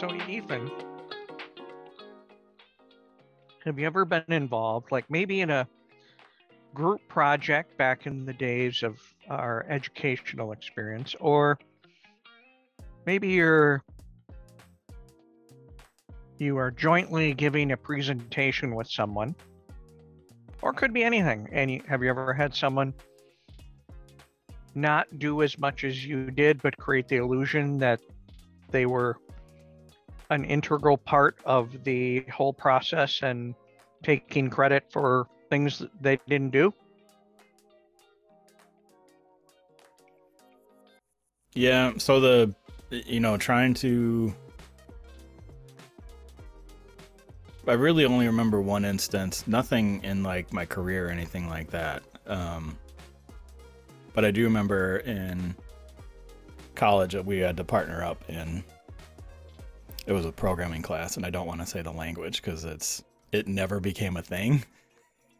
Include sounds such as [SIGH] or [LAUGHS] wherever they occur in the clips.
So, Ethan, have you ever been involved, like maybe in a group project back in the days of our educational experience, or maybe you're you are jointly giving a presentation with someone, or could be anything. And you, have you ever had someone not do as much as you did, but create the illusion that they were an integral part of the whole process and taking credit for things that they didn't do? Yeah, so the you know, trying to I really only remember one instance, nothing in like my career or anything like that. Um but I do remember in college that we had to partner up in it was a programming class and I don't want to say the language cuz it's it never became a thing.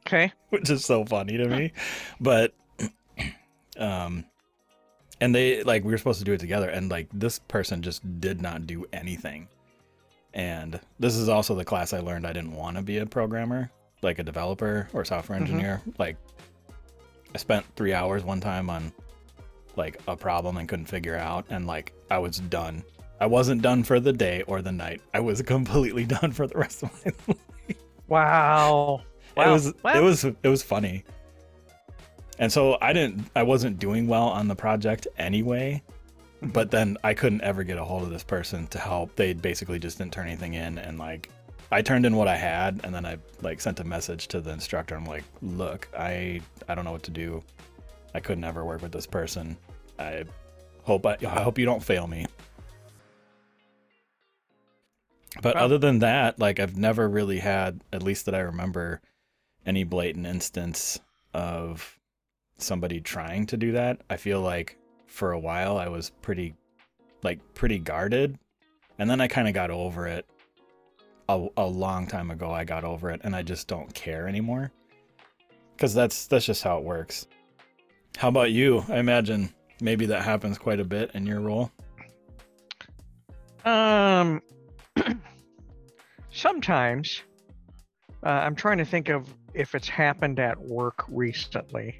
Okay. [LAUGHS] Which is so funny to me. But [CLEARS THROAT] um and they like we were supposed to do it together and like this person just did not do anything. And this is also the class I learned I didn't want to be a programmer, like a developer or software engineer. Mm-hmm. Like I spent 3 hours one time on like a problem and couldn't figure out and like I was done. I wasn't done for the day or the night. I was completely [LAUGHS] done for the rest of my [LAUGHS] life. Wow. wow. It was wow. it was it was funny. And so I didn't I wasn't doing well on the project anyway. But then I couldn't ever get a hold of this person to help. They basically just didn't turn anything in and like I turned in what I had and then I like sent a message to the instructor. I'm like, "Look, I I don't know what to do. I could never work with this person. I hope I, I hope you don't fail me." But other than that, like I've never really had, at least that I remember, any blatant instance of somebody trying to do that. I feel like for a while I was pretty, like pretty guarded, and then I kind of got over it. A, a long time ago, I got over it, and I just don't care anymore. Because that's that's just how it works. How about you? I imagine maybe that happens quite a bit in your role. Um, [CLEARS THROAT] sometimes uh, I'm trying to think of if it's happened at work recently,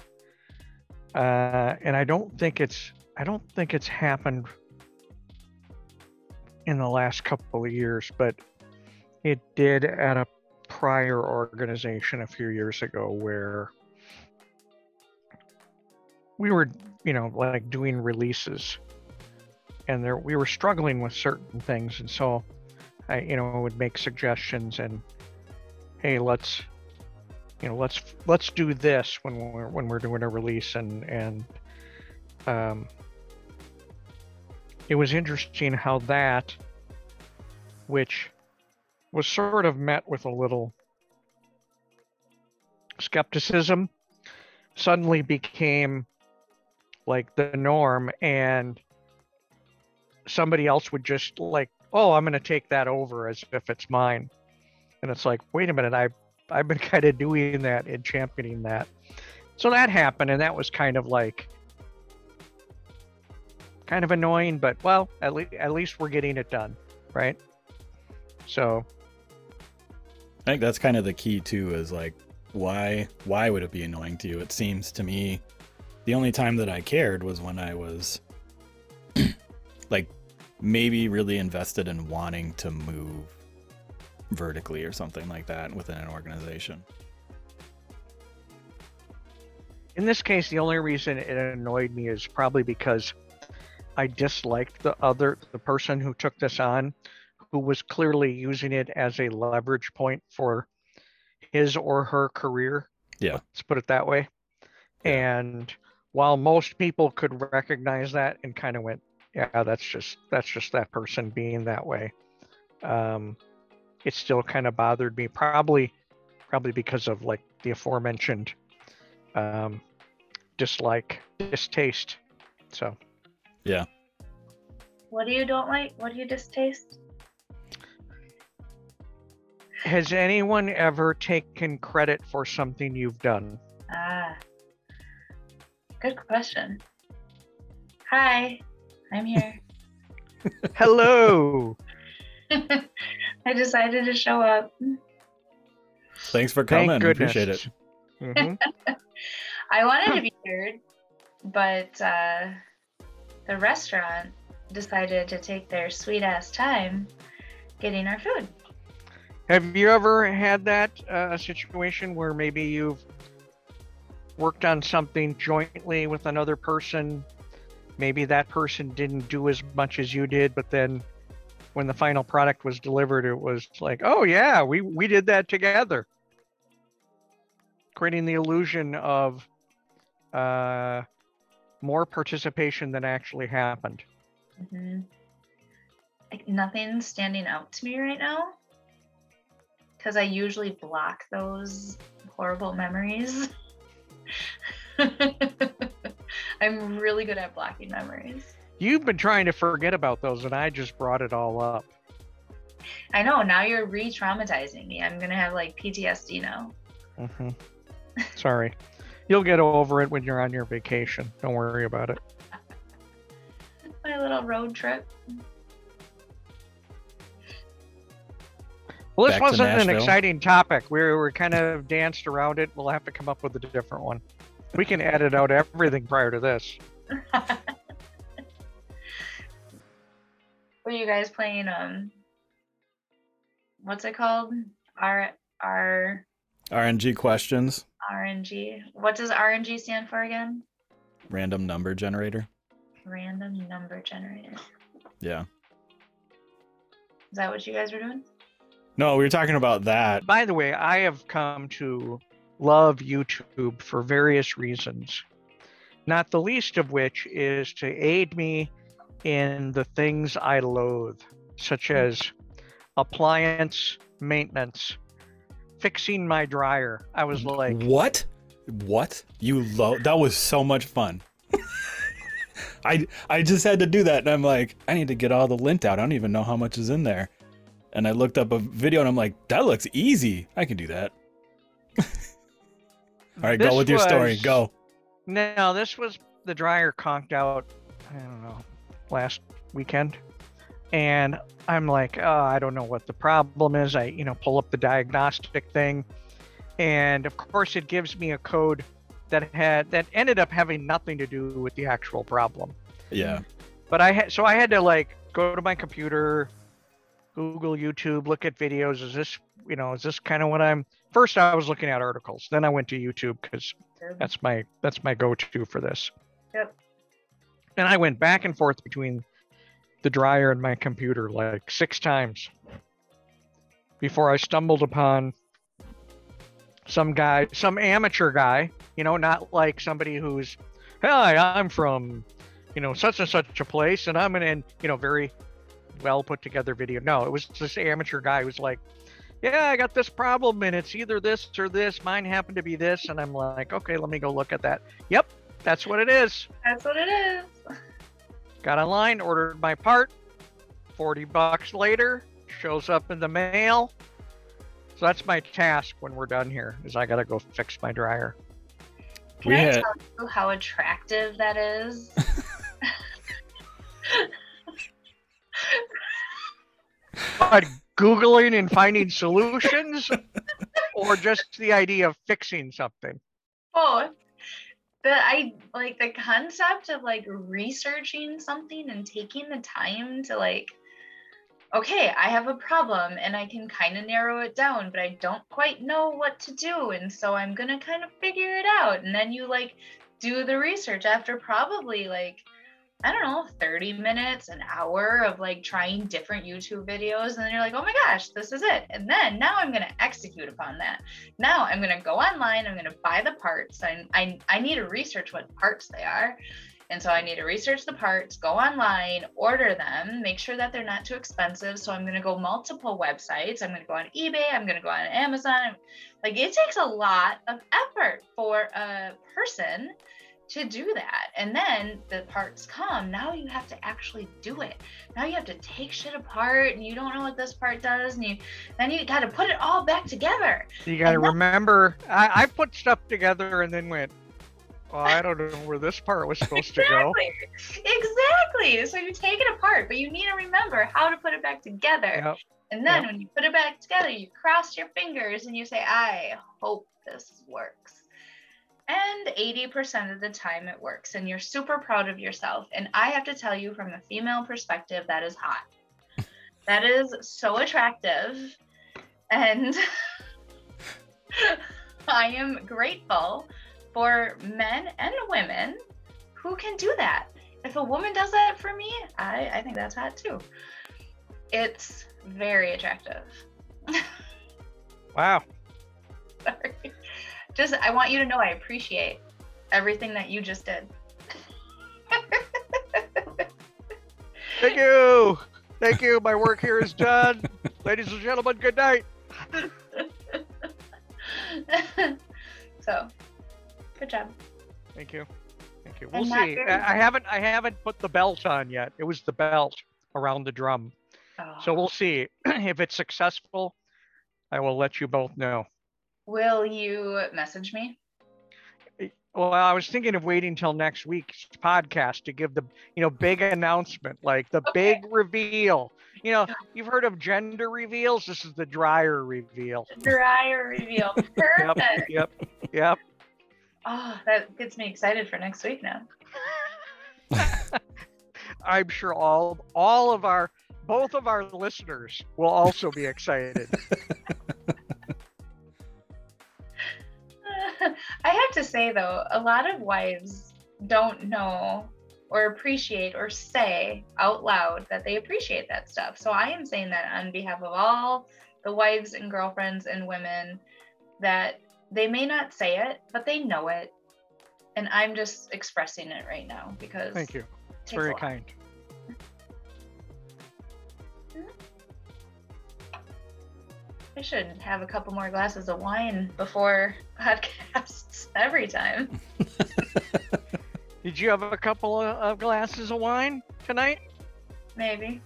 uh, and I don't think it's I don't think it's happened in the last couple of years, but it did at a prior organization a few years ago where we were, you know, like doing releases. And there we were struggling with certain things. And so I, you know, would make suggestions and, hey, let's, you know, let's let's do this when we're when we're doing a release and and um, it was interesting how that, which was sort of met with a little skepticism, suddenly became like the norm and somebody else would just like oh, I'm going to take that over as if it's mine. And it's like, wait a minute, I I've been [LAUGHS] kind of doing that and championing that. So that happened, and that was kind of like kind of annoying, but well, at least at least we're getting it done, right? So I think that's kind of the key too is like why why would it be annoying to you? It seems to me the only time that I cared was when I was [CLEARS THROAT] like maybe really invested in wanting to move vertically or something like that within an organization. In this case, the only reason it annoyed me is probably because I disliked the other the person who took this on, who was clearly using it as a leverage point for his or her career. Yeah. Let's put it that way. And while most people could recognize that and kind of went, yeah, that's just that's just that person being that way. Um, it still kind of bothered me, probably probably because of like the aforementioned um, dislike, distaste. So, yeah. What do you don't like? What do you distaste? Has anyone ever taken credit for something you've done? Ah, good question. Hi. I'm here. [LAUGHS] Hello. [LAUGHS] I decided to show up. Thanks for Thank coming. goodness. Appreciate it. Mhm. [LAUGHS] I wanted to be third, but uh, the restaurant decided to take their sweet ass time getting our food. Have you ever had that uh, situation where maybe you've worked on something jointly with another person? Maybe that person didn't do as much as you did, but then when the final product was delivered, it was like, oh yeah, we we did that together, creating the illusion of uh, more participation than actually happened. hmm Like nothing's standing out to me right now because I usually block those horrible memories. [LAUGHS] I'm really good at blocking memories. You've been trying to forget about those, and I just brought it all up. I know now you're re-traumatizing me. I'm gonna have like PTSD now. hmm Sorry. You'll get over it when you're on your vacation. Don't worry about it. [LAUGHS] My little road trip. Well, this Back wasn't an exciting topic. We were kind of danced around it. We'll have to come up with a different one. We can edit out everything prior to this. [LAUGHS] Were you guys playing um what's it called? R R RNG questions, RNG. What does RNG stand for again? random number generator. Random number generator. Yeah. Is that what you guys were doing? No, we were talking about that. By the way, I have come to love YouTube for various reasons, not the least of which is to aid me in the things I loathe, such as appliance maintenance, fixing my dryer. I was like, what? What? You love that was so much fun. [LAUGHS] I I just had to do that and I'm like, I need to get all the lint out. I don't even know how much is in there. And I looked up a video and I'm like, that looks easy. I can do that. All right, go with your story. Go. No, this was the dryer conked out. I don't know, last weekend, and I'm like, oh, I don't know what the problem is. I, you know, pull up the diagnostic thing, and of course, it gives me a code that had that ended up having nothing to do with the actual problem. Yeah. But I had so I had to like go to my computer, Google YouTube, look at videos. Is this, you know, is this kind of what I'm? First, I was looking at articles. Then I went to YouTube because that's my that's my go-to for this. Yep. And I went back and forth between the dryer and my computer like six times before I stumbled upon some guy, some amateur guy, you know, not like somebody who's, hi, I'm from, you know, such and such a place, and I'm in, you know, very well put together video. No, it was this amateur guy who's like, yeah, I got this problem, and it's either this or this. Mine happened to be this, and I'm like, okay, let me go look at that. Yep, that's what it is. That's what it is. Got online, ordered my part. 40 bucks later, shows up in the mail. So that's my task when we're done here, is I gotta go fix my dryer. Can We I had- tell you how attractive that is? [LAUGHS] [LAUGHS] But Googling and finding solutions, or just the idea of fixing something. Both. The I like the concept of like researching something and taking the time to like okay, I have a problem and I can kind of narrow it down, but I don't quite know what to do and so I'm going to kind of figure it out and then you like do the research after probably like I don't know, 30 minutes, an hour of like trying different YouTube videos. And then you're like, oh my gosh, this is it. And then now I'm going to execute upon that. Now I'm going to go online. I'm going to buy the parts. I, I, I need to research what parts they are. And so I need to research the parts, go online, order them, make sure that they're not too expensive. So I'm going to go multiple websites. I'm going to go on eBay. I'm going to go on Amazon. Like it takes a lot of effort for a person to do that. And then the parts come. Now you have to actually do it. Now you have to take shit apart and you don't know what this part does. And you then you got to put it all back together. You gotta And remember, I, I put stuff together and then went, well, I don't know where this part was supposed to go. Exactly. [LAUGHS] Exactly. exactly. So you take it apart, but you need to remember how to put it back together. Yep. And then Yep. when you put it back together, you cross your fingers and you say, I hope this works. And 80% of the time it works, and you're super proud of yourself. And I have to tell you, from a female perspective, that is hot. [LAUGHS] That is so attractive. And [LAUGHS] I am grateful for men and women who can do that. If a woman does that for me, I, I think that's hot too. It's very attractive. [LAUGHS] Wow. Sorry. Just, I want you to know I appreciate everything that you just did. Thank you. Thank you. My work here is done. [LAUGHS] Ladies and gentlemen, good night. [LAUGHS] so, good job. Thank you. Thank you. We'll see. I I haven't I haven't put the belt on yet. It was the belt around the drum. So Oh. we'll see. [CLEARS THROAT] if it's successful, I will let you both know. Will you message me? Well, I was thinking of waiting till next week's podcast to give the you know big announcement, like the Okay. big reveal. You know, you've heard of gender reveals. This is the dryer reveal. Dryer reveal. [LAUGHS] Yep, yep, yep. Oh, that gets me excited for next week now. [LAUGHS] I'm sure all all of our both of our listeners will also be excited. [LAUGHS] [LAUGHS] I have to say though, a lot of wives don't know or appreciate or say out loud that they appreciate that stuff. So I am saying that on behalf of all the wives and girlfriends and women that they may not say it, but they know it. And I'm just expressing it right now because Thank you. It's very kind. I should have a couple more glasses of wine before [LAUGHS] podcasts every time. [LAUGHS] Did you have a couple of, of glasses of wine tonight? Maybe.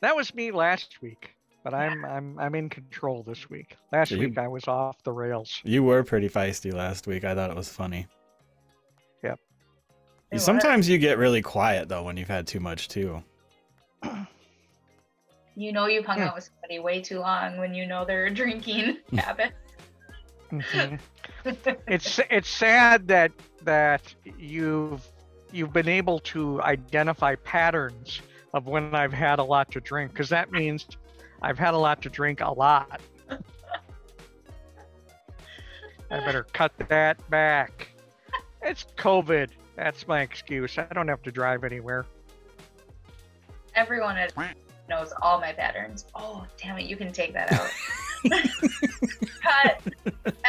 That was me last week, but I'm I'm I'm in control this week. Last you- week I was off the rails. You were pretty feisty last week. I thought it was funny. Yep. were. Sometimes you get really quiet though when you've had too much too. [CLEARS THROAT] You know you've hung Hmm. out with somebody way too long when you know their drinking habit. Mhm. [LAUGHS] it's it's sad that that you've you've been able to identify patterns of when I've had a lot to drink because that means I've had a lot to drink a lot. I better cut that back. It's COVID. That's my excuse. I don't have to drive anywhere. Everyone at knows all my patterns. Oh, damn it, you can take that out. [LAUGHS] [LAUGHS] Cut.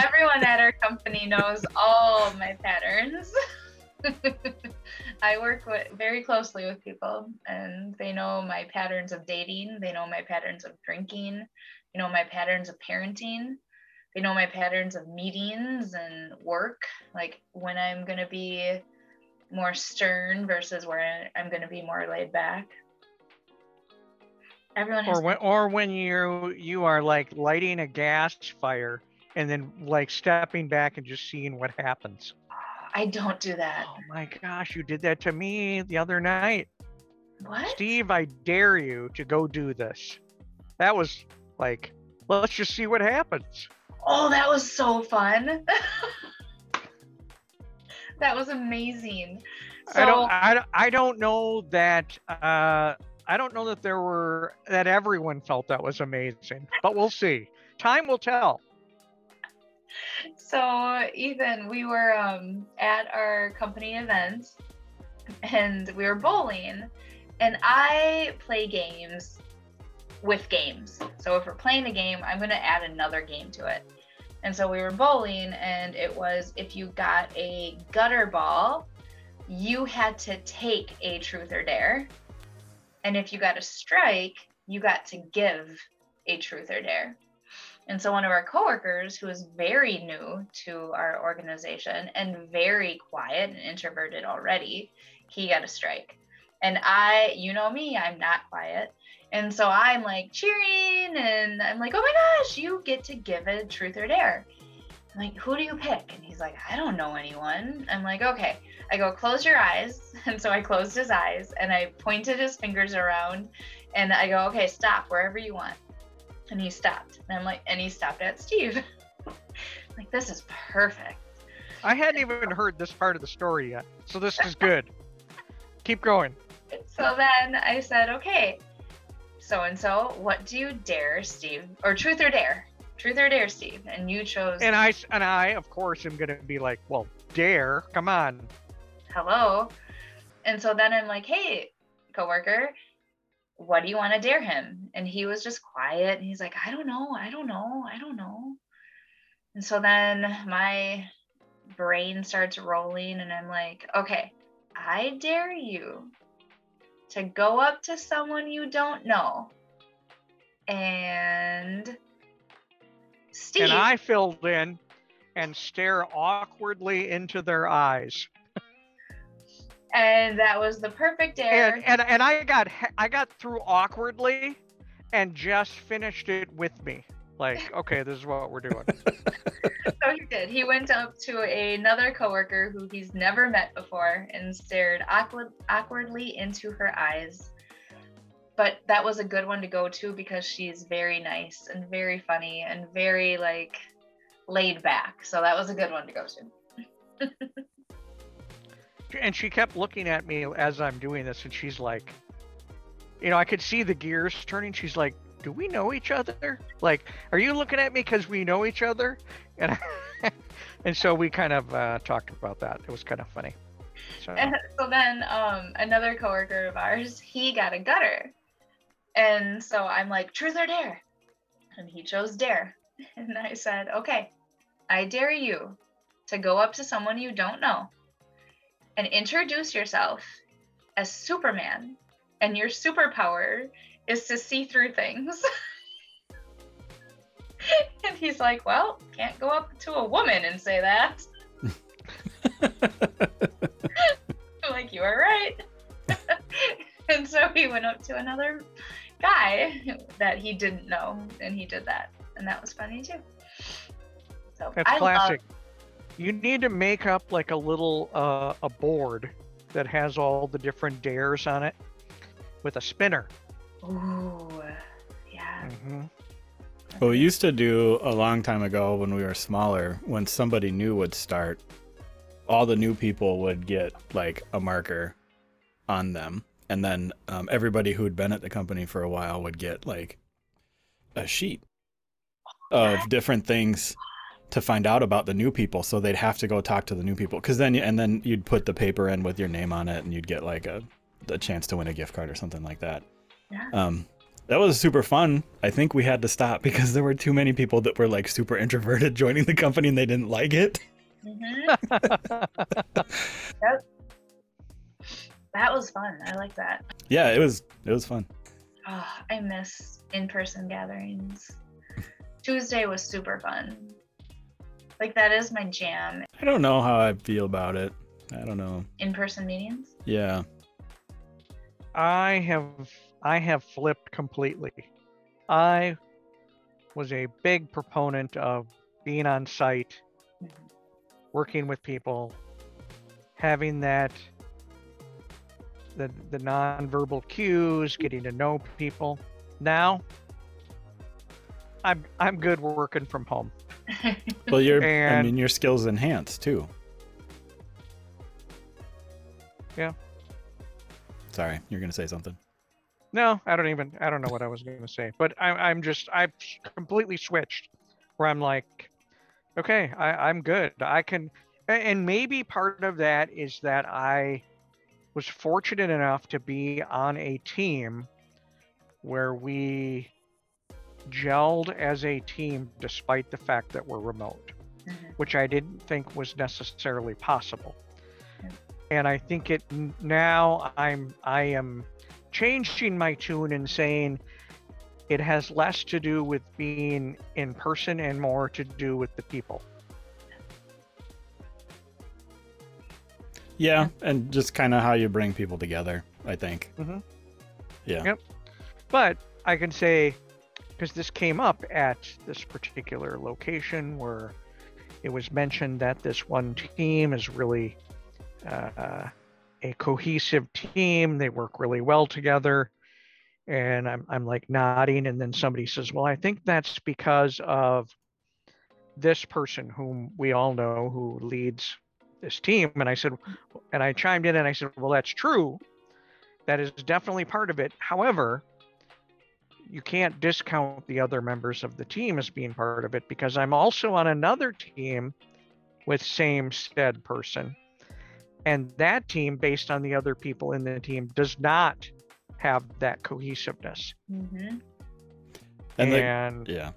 Everyone at our company knows all my patterns. [LAUGHS] I work with, very closely with people, and they know my patterns of dating. They know my patterns of drinking. They know my patterns of parenting. They know my patterns of meetings and work, like when I'm going to be more stern versus where I'm going to be more laid back. Everyone has Or when or when you you are like lighting a gas fire and then like stepping back and just seeing what happens. I don't do that. Oh my gosh, you did that to me the other night. What? Steve, I dare you to go do this. That was like, let's just see what happens. Oh, that was so fun. [LAUGHS] that was amazing. So I don't, I, don't- I don't know that, uh, I don't know that there were, that everyone felt that was amazing, but we'll see. Time will tell. so Ethan, we were um, at our company event and we were bowling and I play games with games. So if we're playing a game, I'm going to add another game to it. And so we were bowling and it was if you got a gutter ball, you had to take a truth or dare. And if you got a strike, you got to give a truth or dare. And so one of our coworkers who is very new to our organization and very quiet and introverted already, he got a strike. And I, you know me, I'm not quiet. And so I'm like cheering and I'm like, oh my gosh, you get to give a truth or dare. I'm like, who do you pick? And he's like, I don't know anyone. I'm like, okay. I go, close your eyes. [LAUGHS] And so I closed his eyes and I pointed his fingers around and I go, okay, stop wherever you want. And he stopped. And I'm like, and he stopped at Steve. [LAUGHS] like, this is perfect. I hadn't even heard this part of the story yet. So this is good. [LAUGHS] Keep going. So then I said, okay, so and so, what do you dare, Steve? Or truth or dare? Truth or dare, Steve? And you chose. And I and I, of course, am gonna be like, well, dare. Come on. Hello. And so then I'm like, hey, coworker, what do you want to dare him? And he was just quiet. And he's like, I don't know. I don't know. I don't know. And so then my brain starts rolling, and I'm like, okay, I dare you to go up to someone you don't know and Steve. And I filled in and stare awkwardly into their eyes. And that was the perfect dare. And, and and I got I got through awkwardly and just finished it with me. Like, [LAUGHS] okay, this is what we're doing. so he did. He went up to another coworker who he's never met before and stared awkward, awkwardly into her eyes. But that was a good one to go to because she's very nice and very funny and very like laid back. So that was a good one to go to. [LAUGHS] and she kept looking at me as I'm doing this, and she's like, you know, I could see the gears turning. She's like, do we know each other? Like, are you looking at me because we know each other? And [LAUGHS] and so we kind of uh, talked about that. It was kind of funny. So, [LAUGHS] so then um, another coworker of ours, he got a gutter, and so I'm like, truth or dare, and he chose dare, [LAUGHS] and I said, okay, I dare you to go up to someone you don't know and introduce yourself as Superman, and your superpower is to see through things. [LAUGHS] and he's like, Well, can't go up to a woman and say that. [LAUGHS] I'm like, You are right. [LAUGHS] and so he went up to another guy that he didn't know, and he did that. And that was funny too. So That's I classic. Love... You need to make up like a little uh, a board that has all the different dares on it with a spinner Ooh, yeah. Mm-hmm. Well, we used to do a long time ago when we were smaller, when somebody new would start, all the new people would get like a marker on them. And then um, everybody who'd been at the company for a while would get like a sheet of different things to find out about the new people. So they'd have to go talk to the new people. Cause then, and then you'd put the paper in with your name on it and you'd get like a, a chance to win a gift card or something like that. Yeah. Um, that was super fun. I think we had to stop [LAUGHS] because there were too many people that were like super introverted joining the company and they didn't like it. Mm-hmm. that, that was fun. I like that. Yeah, it was. It was fun. Oh, I miss in-person gatherings. Tuesday was super fun. Like that is my jam. I don't know how I feel about it. I don't know. In-person meetings? Yeah. I have I have flipped completely. I was a big proponent of being on site, mm-hmm. working with people, having that the the nonverbal cues, getting to know people. Now I'm I'm good working from home. Well, your I mean your skills enhanced too. Yeah. Sorry, you're gonna say something. No, I don't even. I don't know what I was going to say, but I'm. I'm just. I've completely switched, where I'm like, okay, I, I'm good. I can, and maybe part of that is that I was fortunate enough to be on a team where we gelled as a team despite the fact that we're remote, mm-hmm. which I didn't think was necessarily possible. And I think it now I'm I am changing my tune and saying it has less to do with being in person and more to do with the people. Yeah, and just kind of how you bring people together, I think. Mm-hmm. Yeah. Yep. But I can say, because this came up at this particular location where it was mentioned that this one team is really uh, a cohesive team. They work really well together. And I'm, I'm like nodding. And then somebody says, Well, I think that's because of this person whom we all know who leads this team. And I said, and I chimed in and I said, Well, that's true. That is definitely part of it. However, you can't discount the other members of the team as being part of it because I'm also on another team with same stead person. And that team, based on the other people in the team, does not have that cohesiveness. Mm-hmm. And, the- and yeah.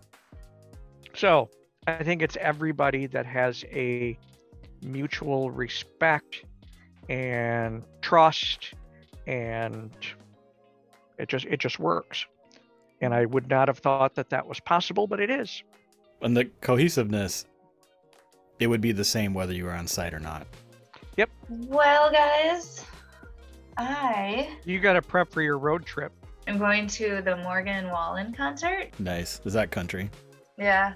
so I think it's everybody that has a mutual respect and trust and it just it just works. And I would not have thought that that was possible, but it is. And the cohesiveness, it would be the same whether you were on site or not. Yep. Well, guys, I You got to prep for your road trip. I'm going to the Morgan Wallen concert. Nice. Is that country? Yeah.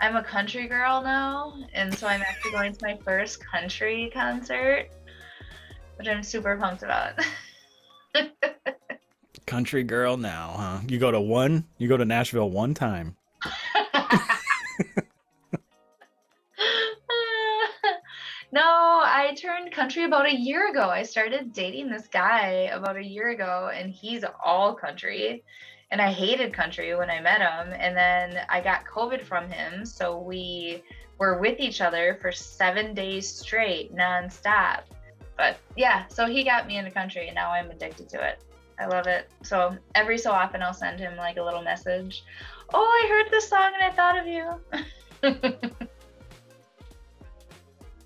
I'm a country girl now, and so I'm actually going to my first country concert, which I'm super pumped about. [LAUGHS] Country girl now, huh? You go to one, you go to Nashville one time. [LAUGHS] no, I turned country about a year ago. I started dating this guy about a year ago, and he's all country. And I hated country when I met him. And then I got COVID from him. So we were with each other for seven days straight, nonstop. But yeah, so he got me into country, and now I'm addicted to it. I love it. So every so often, I'll send him like a little message. Oh, I heard this song and I thought of you. [LAUGHS]